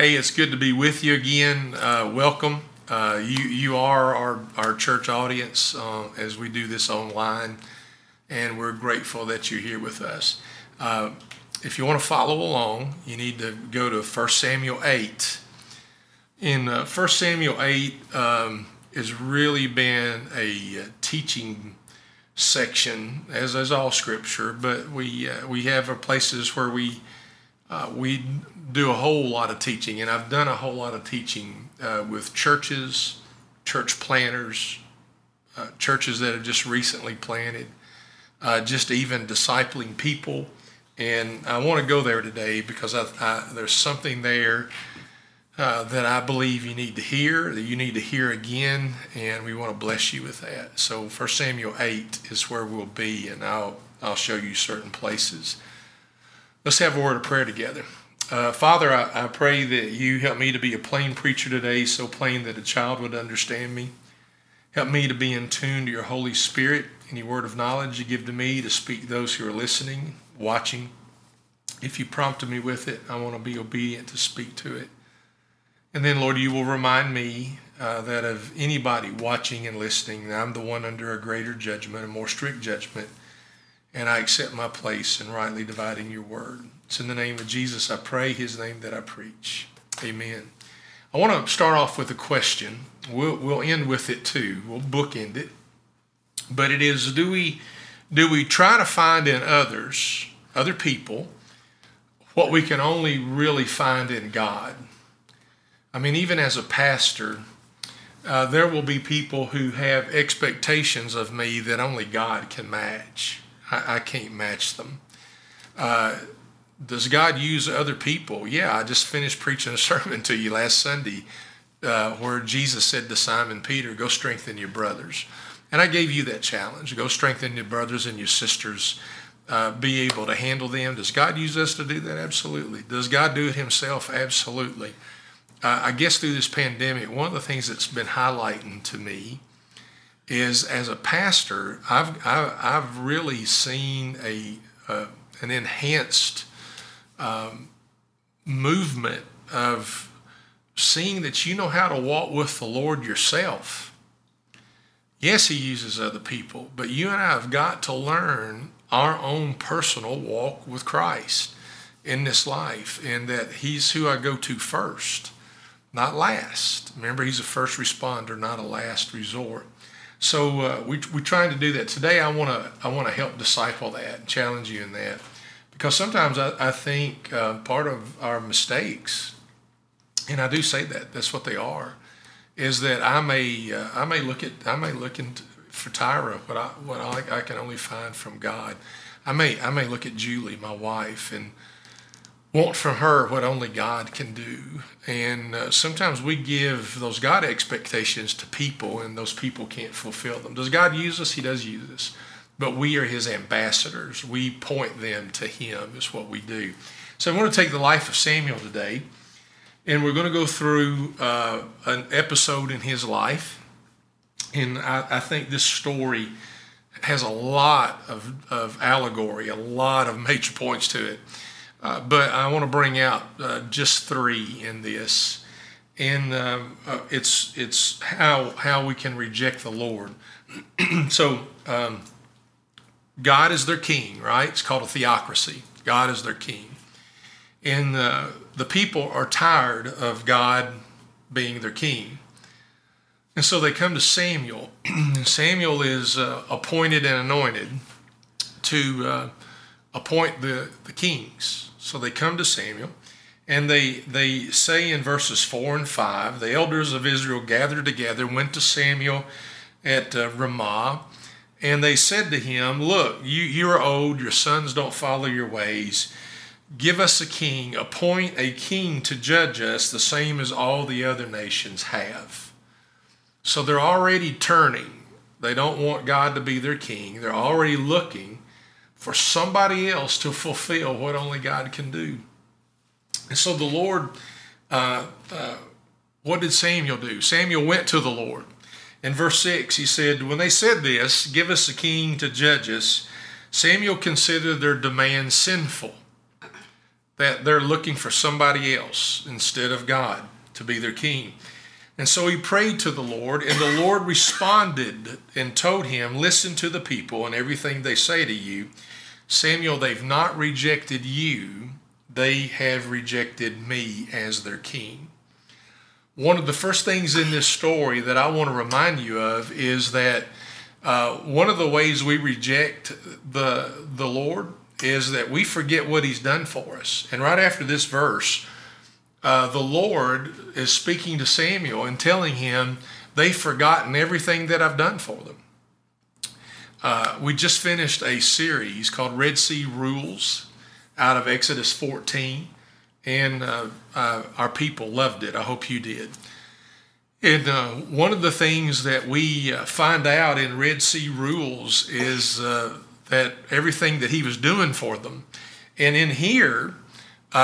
Hey, it's good to be with you again. Uh, welcome. Uh, you you are our, our church audience uh, as we do this online, and we're grateful that you're here with us. Uh, if you want to follow along, you need to go to 1 Samuel 8. In uh, 1 Samuel 8 um, has really been a uh, teaching section, as is all Scripture, but we uh, we have places where we uh, we do a whole lot of teaching, and I've done a whole lot of teaching uh, with churches, church planters, uh, churches that have just recently planted, uh, just even discipling people. And I want to go there today because I, I, there's something there uh, that I believe you need to hear, that you need to hear again, and we want to bless you with that. So 1 Samuel 8 is where we'll be, and I'll, I'll show you certain places. Let's have a word of prayer together. Uh, Father, I, I pray that you help me to be a plain preacher today, so plain that a child would understand me. Help me to be in tune to your Holy Spirit. Any word of knowledge you give to me to speak to those who are listening, watching. If you prompted me with it, I want to be obedient to speak to it. And then, Lord, you will remind me uh, that of anybody watching and listening, I'm the one under a greater judgment, a more strict judgment, and I accept my place in rightly dividing your word. It's in the name of Jesus I pray, his name that I preach. Amen. I want to start off with a question. We'll, we'll end with it too. We'll bookend it. But it is do we do we try to find in others, other people, what we can only really find in God? I mean, even as a pastor, uh, there will be people who have expectations of me that only God can match. I, I can't match them. Uh, does God use other people? Yeah, I just finished preaching a sermon to you last Sunday uh, where Jesus said to Simon Peter, Go strengthen your brothers. And I gave you that challenge go strengthen your brothers and your sisters, uh, be able to handle them. Does God use us to do that? Absolutely. Does God do it Himself? Absolutely. Uh, I guess through this pandemic, one of the things that's been highlighting to me is as a pastor, I've, I've, I've really seen a, uh, an enhanced um, movement of seeing that you know how to walk with the Lord yourself. Yes, He uses other people, but you and I have got to learn our own personal walk with Christ in this life, and that He's who I go to first, not last. Remember, He's a first responder, not a last resort. So uh, we, we're trying to do that today. I want to I want to help disciple that, challenge you in that. Because sometimes I, I think uh, part of our mistakes, and I do say that, that's what they are, is that I may uh, I may look at I may look into for Tyra what I what I, I, can only find from God. I may I may look at Julie, my wife, and want from her what only God can do. And uh, sometimes we give those God expectations to people, and those people can't fulfill them. Does God use us? He does use us but we are his ambassadors. We point them to him, is what we do. So I want to take the life of Samuel today, and we're going to go through uh, an episode in his life. And I, I, think this story has a lot of, of allegory, a lot of major points to it. Uh, but I want to bring out uh, just three in this. And um, uh, it's, it's how, how we can reject the Lord. so, um, God is their king, right? It's called a theocracy. God is their king. And uh, the people are tired of God being their king. And so they come to Samuel. and Samuel is uh, appointed and anointed to uh, appoint the, the kings. So they come to Samuel. And they, they say in verses 4 and 5 the elders of Israel gathered together, went to Samuel at uh, Ramah and they said to him, Look, you, you are old, your sons don't follow your ways. Give us a king, appoint a king to judge us, the same as all the other nations have. So they're already turning. They don't want God to be their king. They're already looking for somebody else to fulfill what only God can do. And so the Lord, uh, uh, what did Samuel do? Samuel went to the Lord. In verse 6, he said, When they said this, give us a king to judge us, Samuel considered their demand sinful. that they're looking for somebody else instead of God to be their king. And so he prayed to the Lord, and the Lord responded and told him, Listen to the people and everything they say to you. Samuel, they've not rejected you, they have rejected me as their king. One of the first things in this story that I want to remind you of is that uh, one of the ways we reject the, the Lord is that we forget what he's done for us. And right after this verse, uh, the Lord is speaking to Samuel and telling him they've forgotten everything that I've done for them. Uh, we just finished a series called Red Sea Rules out of Exodus 14, and uh, uh our people loved it. I hope you did. And uh, one of the things that we uh, find out in Red Sea Rules is that everything that he was doing for them. And in here,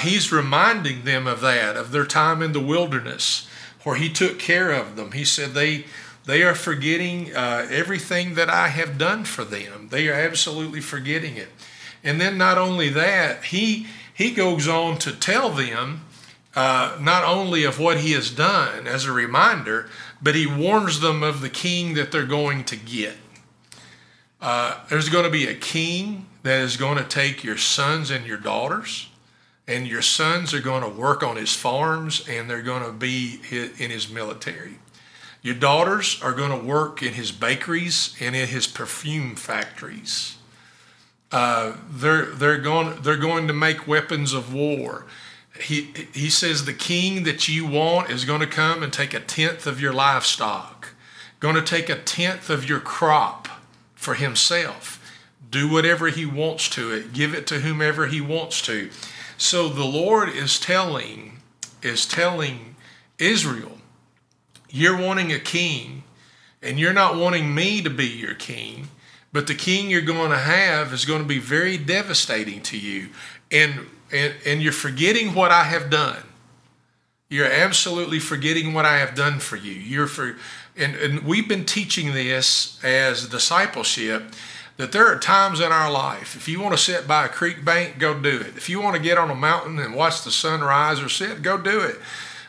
he's reminding them of that, of their time in the wilderness, where he took care of them. He said they they are forgetting uh, everything that I have done for them. They are absolutely forgetting it. And then not only that, he he goes on to tell them uh, not only of what he has done as a reminder, but he warns them of the king that they're going to get. Uh, there's going to be a king that is going to take your sons and your daughters and your sons are going to work on his farms and they're going to be in his military. Your daughters are going to work in his bakeries and in his perfume factories. Uh, they're, they're, going, they're going to make weapons of war. He, he says the king that you want is going to come and take a tenth of your livestock, going to take a tenth of your crop for himself. Do whatever he wants to it, give it to whomever he wants to. So the Lord is telling is telling Israel, you're wanting a king and you're not wanting me to be your king, but the king you're going to have is going to be very devastating to you and and, and you're forgetting what I have done. You're absolutely forgetting what I have done for you. You're for and, and we've been teaching this as discipleship that there are times in our life, if you want to sit by a creek bank, go do it. If you want to get on a mountain and watch the sun rise or sit, go do it.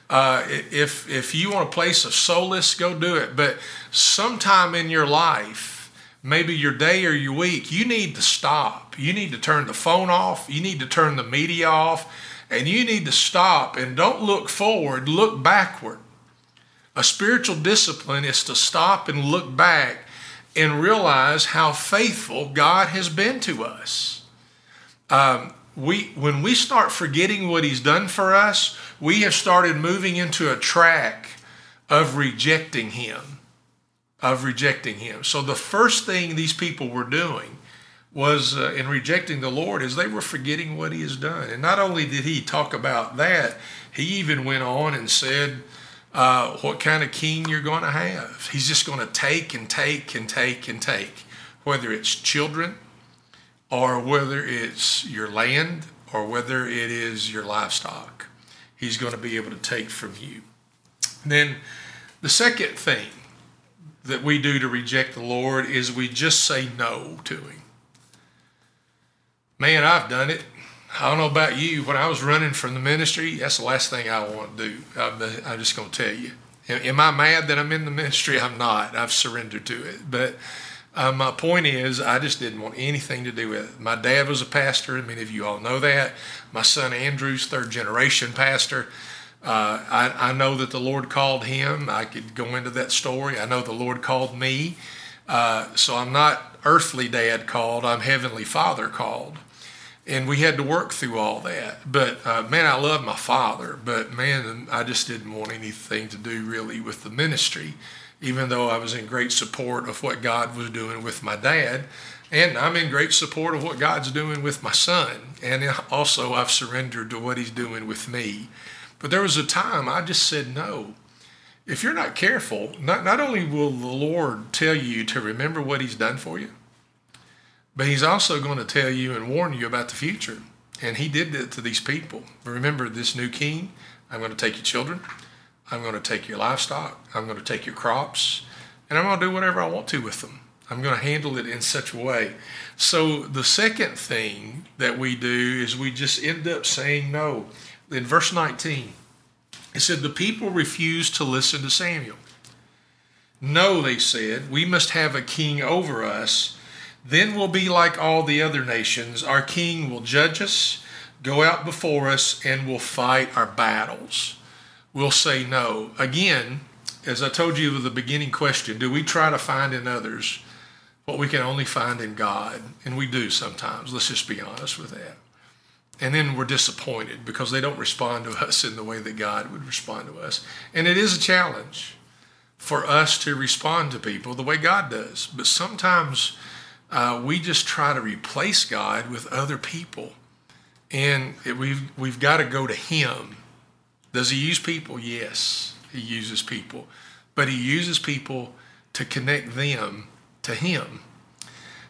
Uh, if, if you want a place of solace, go do it. But sometime in your life, maybe your day or your week, you need to stop. You need to turn the phone off. You need to turn the media off. And you need to stop and don't look forward, look backward. A spiritual discipline is to stop and look back and realize how faithful God has been to us. Um, we, when we start forgetting what He's done for us, we have started moving into a track of rejecting Him. Of rejecting Him. So the first thing these people were doing was uh, in rejecting the Lord is they were forgetting what He has done. And not only did He talk about that, He even went on and said, uh, what kind of king you're going to have. He's just going to take and take and take and take, whether it's children or whether it's your land or whether it is your livestock. He's going to be able to take from you. Then the second thing that we do to reject the Lord is we just say no to Him. Man, I've done it. I don't know about you. When I was running from the ministry, that's the last thing I want to do. I'm, I'm just going to tell you. Am I mad that I'm in the ministry? I'm not. I've surrendered to it. But uh, my point is, I just didn't want anything to do with it. My dad was a pastor. Many of you all know that. My son Andrew's third generation pastor. Uh, I, I, know that the Lord called him. I could go into that story. I know the Lord called me. Uh, so I'm not earthly dad called, I'm heavenly father called and we had to work through all that. But uh, man, I love my father, but man, I just didn't want anything to do really with the ministry, even though I was in great support of what God was doing with my dad. And I'm in great support of what God's doing with my son. And also, I've surrendered to what he's doing with me. But there was a time I just said no. If you're not careful, not, not only will the Lord tell you to remember what he's done for you, but he's also going to tell you and warn you about the future. And he did that to these people. Remember, this new king, I'm going to take your children, I'm going to take your livestock, I'm going to take your crops, and I'm going to do whatever I want to with them. I'm going to handle it in such a way. So the second thing that we do is we just end up saying no. In verse 19, it said, The people refused to listen to Samuel. No, they said, we must have a king over us. Then we'll be like all the other nations. Our king will judge us, go out before us, and will fight our battles. We'll say no. Again, as I told you with the beginning question, do we try to find in others what we can only find in God? And we do sometimes. Let's just be honest with that. And then we're disappointed because they don't respond to us in the way that God would respond to us. And it is a challenge for us to respond to people the way God does. But sometimes uh, we just try to replace God with other people. And we've, we've got to go to Him. Does He use people? Yes, He uses people. But He uses people to connect them to Him.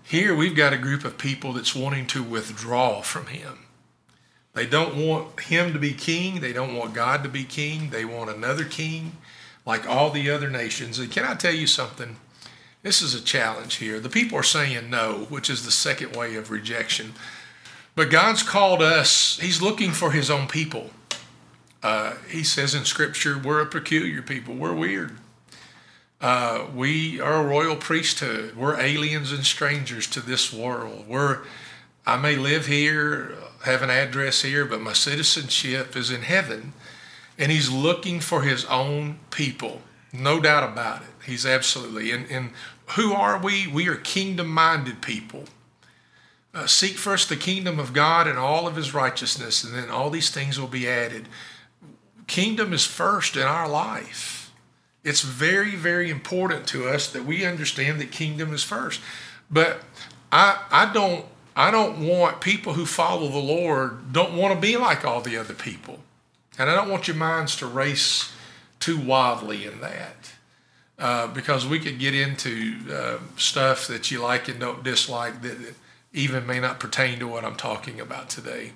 Here we've got a group of people that's wanting to withdraw from Him. They don't want Him to be king. They don't want God to be king. They want another king like all the other nations. And can I tell you something? This is a challenge here. The people are saying no, which is the second way of rejection. But God's called us, He's looking for His own people. Uh, he says in Scripture, we're a peculiar people, we're weird. Uh, we are a royal priesthood. We're aliens and strangers to this world. We're, I may live here, have an address here, but my citizenship is in heaven. And he's looking for his own people. No doubt about it. He's absolutely. And, and who are we? We are kingdom minded people. Uh, seek first the kingdom of God and all of his righteousness, and then all these things will be added. Kingdom is first in our life. It's very, very important to us that we understand that kingdom is first. But I, I don't I don't want people who follow the Lord don't want to be like all the other people. And I don't want your minds to race too wildly in that. Uh, because we could get into uh, stuff that you like and don't dislike that even may not pertain to what I'm talking about today.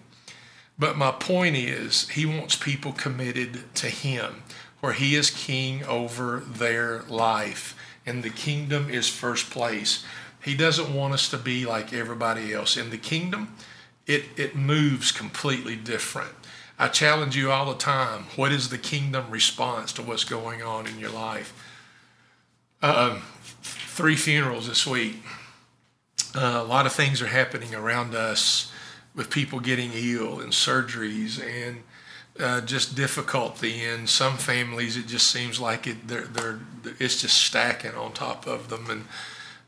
But my point is, he wants people committed to him, where he is king over their life, and the kingdom is first place. He doesn't want us to be like everybody else. In the kingdom, it, it moves completely different. I challenge you all the time what is the kingdom response to what's going on in your life? Uh, three funerals this week. Uh, a lot of things are happening around us with people getting ill and surgeries and uh, just difficulty. In some families, it just seems like it, they're, they're, it's just stacking on top of them. And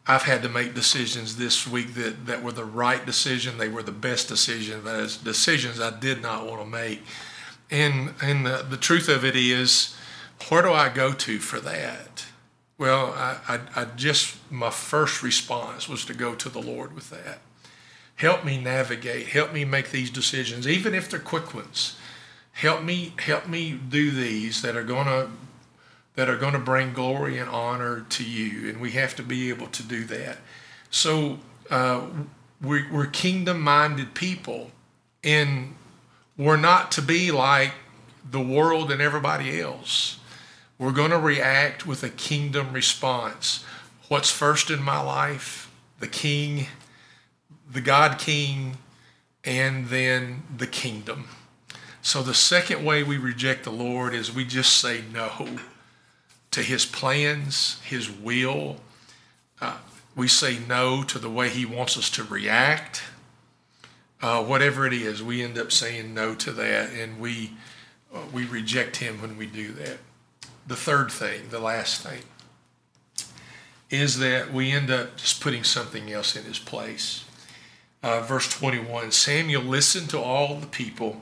I've had to make decisions this week that, that were the right decision. They were the best decision, but as decisions I did not want to make. And, and the, the truth of it is, where do I go to for that? Well, I, I, I just, my first response was to go to the Lord with that. Help me navigate. Help me make these decisions, even if they're quick ones. Help me, help me do these that are to that are to bring glory and honor to you. And we have to be able to do that. So uh, we, we're kingdom minded people, and we're not to be like the world and everybody else. We're going to react with a kingdom response. What's first in my life? The king, the God king, and then the kingdom. So the second way we reject the Lord is we just say no to his plans, his will. Uh, we say no to the way he wants us to react. Uh, whatever it is, we end up saying no to that, and we uh, we reject him when we do that. The third thing, the last thing, is that we end up just putting something else in his place. Uh, verse 21 Samuel listened to all the people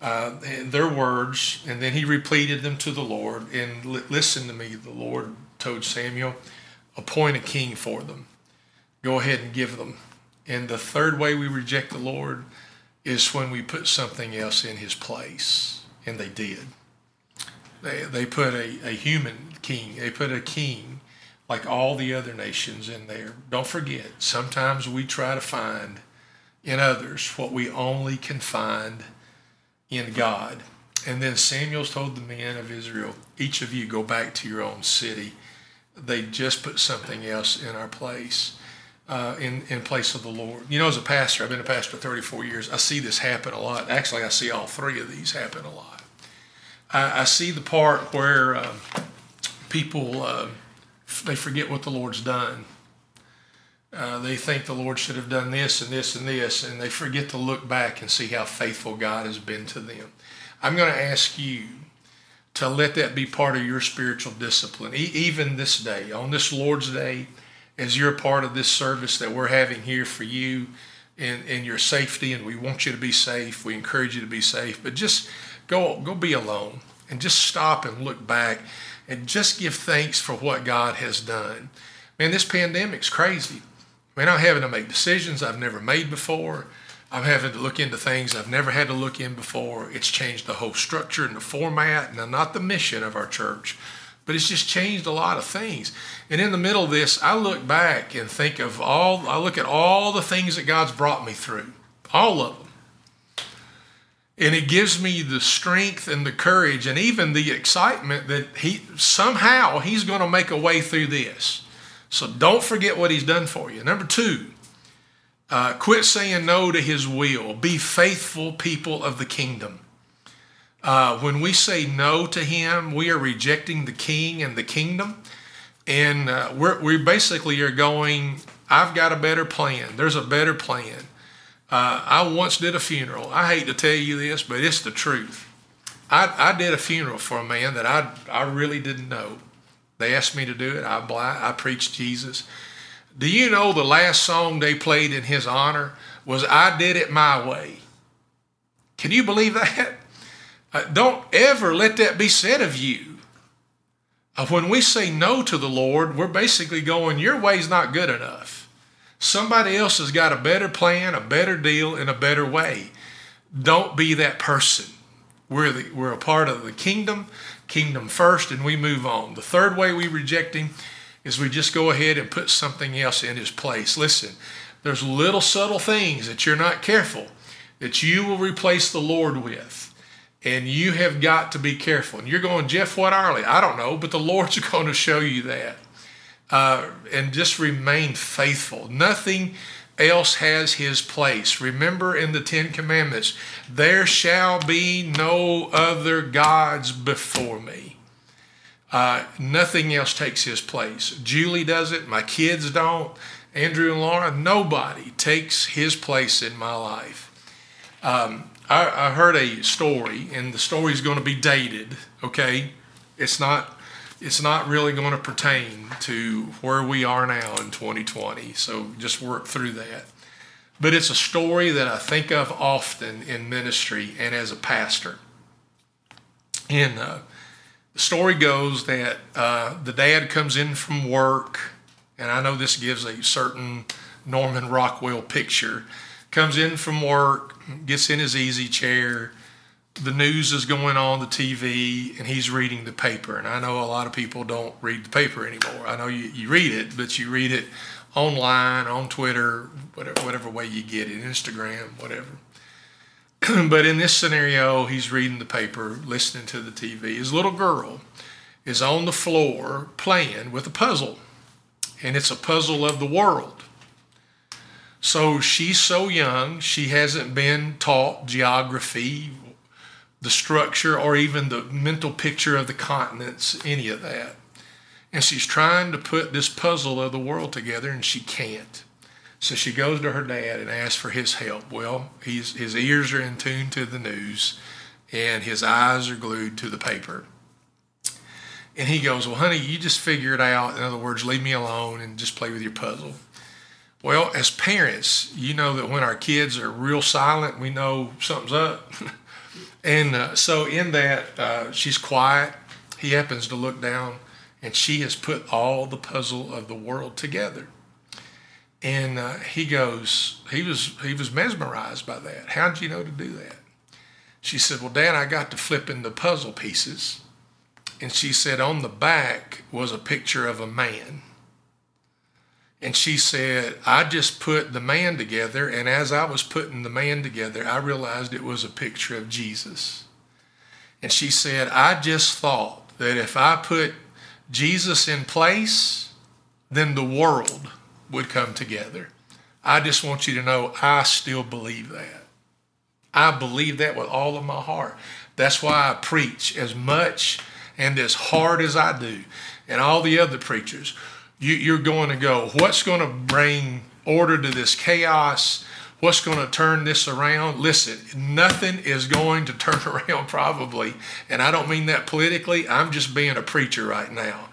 uh, their words, and then he repeated them to the Lord. And li- listen to me, the Lord told Samuel, appoint a king for them. Go ahead and give them. And the third way we reject the Lord is when we put something else in his place. And they did. They, they put a, a human king, they put a king like all the other nations in there. Don't forget, sometimes we try to find in others what we only can find in God. And then Samuel told the men of Israel, each of you go back to your own city they just put something else in our place, uh, in, in place of the Lord. You know, as a pastor, I've been a pastor 34 years, I see this happen a lot. Actually, I see all three of these happen a lot. I, I see the part where uh, people, uh, they forget what the Lord's done. Uh, they think the Lord should have done this and this and this, and they forget to look back and see how faithful God has been to them. I'm going to ask you to let that be part of your spiritual discipline, e- even this day, on this Lord's Day, as you're a part of this service that we're having here for you and, in your safety, and we want you to be safe. We encourage you to be safe, but just go go be alone and just stop and look back and just give thanks for what God has done. Man, this pandemic's crazy. Man, I'm having to make decisions I've never made before. I'm having to look into things I've never had to look in before. It's changed the whole structure and the format, and not the mission of our church, but it's just changed a lot of things. And in the middle of this, I look back and think of all, I look at all the things that God's brought me through, all of them. And it gives me the strength and the courage and even the excitement that he somehow he's going to make a way through this. So don't forget what he's done for you. Number two, uh, quit saying no to his will. Be faithful people of the kingdom. Uh, when we say no to him, we are rejecting the king and the kingdom. And uh, we're, we basically are going, I've got a better plan. There's a better plan. Uh, I once did a funeral. I hate to tell you this, but it's the truth. I, I did a funeral for a man that I, I really didn't know. They asked me to do it. I, I preached Jesus. Do you know the last song they played in his honor was I Did It My Way? Can you believe that? Uh, don't ever let that be said of you. Uh, when we say no to the Lord, we're basically going, Your way's not good enough. Somebody else has got a better plan, a better deal, and a better way. Don't be that person. We're, the, we're a part of the kingdom, kingdom first, and we move on. The third way we reject Him is we just go ahead and put something else in his place. Listen, there's little subtle things that you're not careful that you will replace the Lord with. And you have got to be careful. And you're going, Jeff, what hourly? I don't know, but the Lord's going to show you that. Uh, and just remain faithful. Nothing else has his place. Remember in the Ten Commandments, there shall be no other gods before me. Uh, nothing else takes his place. Julie does it. My kids don't. Andrew and Laura, nobody takes his place in my life. Um, I, I, heard a story, and the story is going to be dated. Okay, it's not. It's not really going to pertain to where we are now in 2020. So just work through that. But it's a story that I think of often in ministry and as a pastor. And uh, the story goes that uh, the dad comes in from work, and I know this gives a certain Norman Rockwell picture. Comes in from work, gets in his easy chair. The news is going on the TV, and he's reading the paper. And I know a lot of people don't read the paper anymore. I know you, you read it, but you read it online, on Twitter, whatever, whatever way you get it, Instagram, whatever. but in this scenario, he's reading the paper, listening to the TV. His little girl is on the floor playing with a puzzle, and it's a puzzle of the world. So she's so young, she hasn't been taught geography, the structure, or even the mental picture of the continents, any of that. And she's trying to put this puzzle of the world together, and she can't. So she goes to her dad and asks for his help. Well, he's, his ears are in tune to the news and his eyes are glued to the paper. And he goes, Well, honey, you just figure it out. In other words, leave me alone and just play with your puzzle. Well, as parents, you know that when our kids are real silent, we know something's up. and uh, so, in that, uh, she's quiet. He happens to look down, and she has put all the puzzle of the world together. And uh, he goes, he was he was mesmerized by that. How'd you know to do that? She said, Well, Dad, I got to flipping the puzzle pieces. And she said, On the back was a picture of a man. And she said, I just put the man together. And as I was putting the man together, I realized it was a picture of Jesus. And she said, I just thought that if I put Jesus in place, then the world would come together. I just want you to know I still believe that. I believe that with all of my heart. That's why I preach as much and as hard as I do. And all the other preachers, you, are going to go, what's going to bring order to this chaos? What's going to turn this around? Listen, nothing is going to turn around probably. And I don't mean that politically. I'm just being a preacher right now.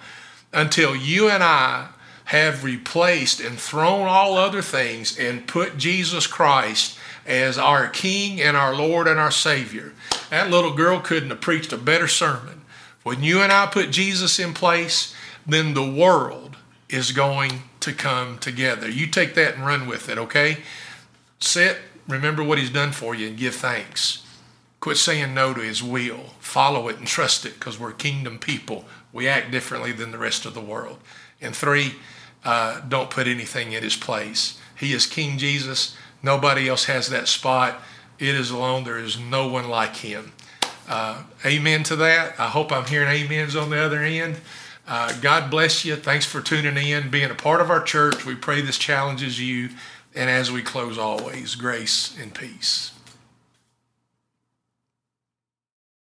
Until you and I have replaced and thrown all other things and put Jesus Christ as our King and our Lord and our Savior. That little girl couldn't have preached a better sermon. When you and I put Jesus in place, then the world is going to come together. You take that and run with it, okay? Sit, remember what He's done for you, and give thanks. Quit saying no to His will. Follow it and trust it because we're kingdom people. We act differently than the rest of the world. And three, uh, don't put anything in His place. He is King Jesus. Nobody else has that spot. It is alone. There is no one like Him. Uh, amen to that. I hope I'm hearing amens on the other end. Uh, God bless you. Thanks for tuning in, being a part of our church. We pray this challenges you. And as we close, always, grace and peace.